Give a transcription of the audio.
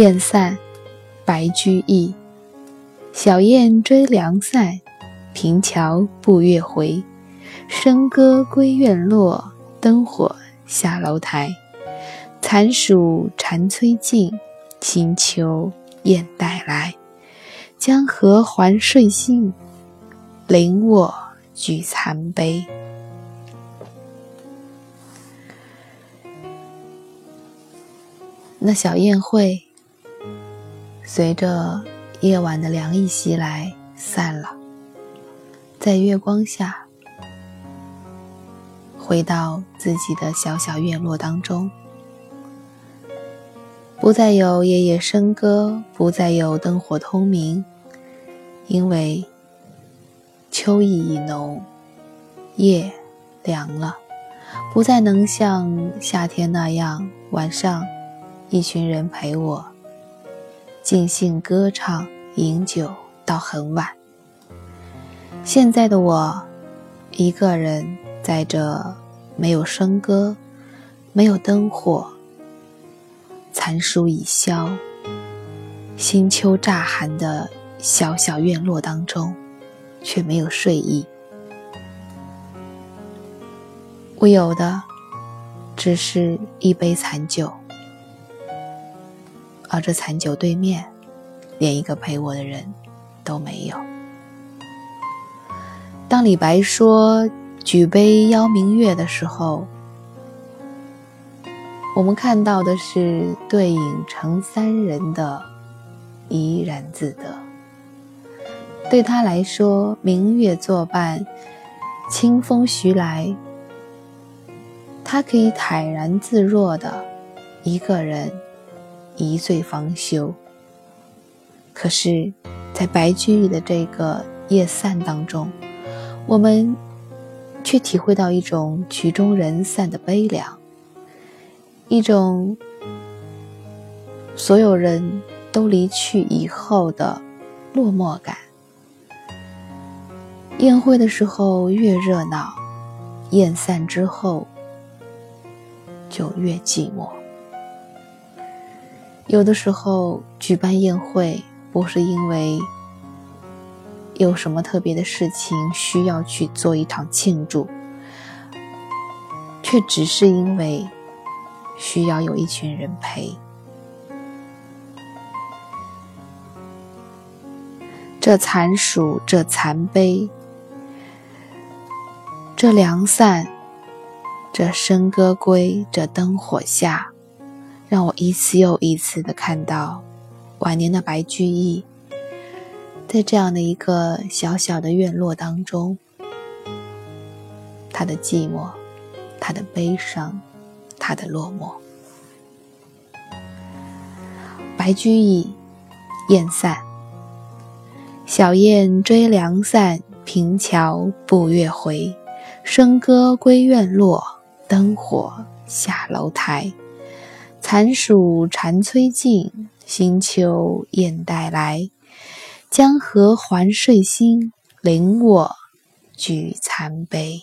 燕散，白居易。小燕追凉散，平桥步月回。笙歌归院落，灯火下楼台。蚕属蝉催尽，新秋雁带来。江河还睡新，菱卧举残杯。那小宴会，随着夜晚的凉意袭来，散了。在月光下，回到自己的小小院落当中，不再有夜夜笙歌，不再有灯火通明，因为秋意已浓，夜凉了，不再能像夏天那样晚上。一群人陪我尽兴歌唱、饮酒到很晚。现在的我，一个人在这没有笙歌、没有灯火、残暑已消、新秋乍寒的小小院落当中，却没有睡意。我有的只是一杯残酒。而这残酒对面，连一个陪我的人都没有。当李白说“举杯邀明月”的时候，我们看到的是对影成三人的怡然自得。对他来说，明月作伴，清风徐来，他可以坦然自若的一个人。一醉方休。可是，在白居易的这个夜散当中，我们却体会到一种曲终人散的悲凉，一种所有人都离去以后的落寞感。宴会的时候越热闹，宴散之后就越寂寞。有的时候举办宴会，不是因为有什么特别的事情需要去做一场庆祝，却只是因为需要有一群人陪。这残暑，这残杯，这凉散，这笙歌归，这灯火下。让我一次又一次的看到晚年的白居易，在这样的一个小小的院落当中，他的寂寞，他的悲伤，他的落寞。白居易，雁散。小燕追凉散，平桥步月回。笙歌归院落，灯火下楼台。残暑蝉催尽，新秋雁带来。江河还睡新，菱卧举残杯。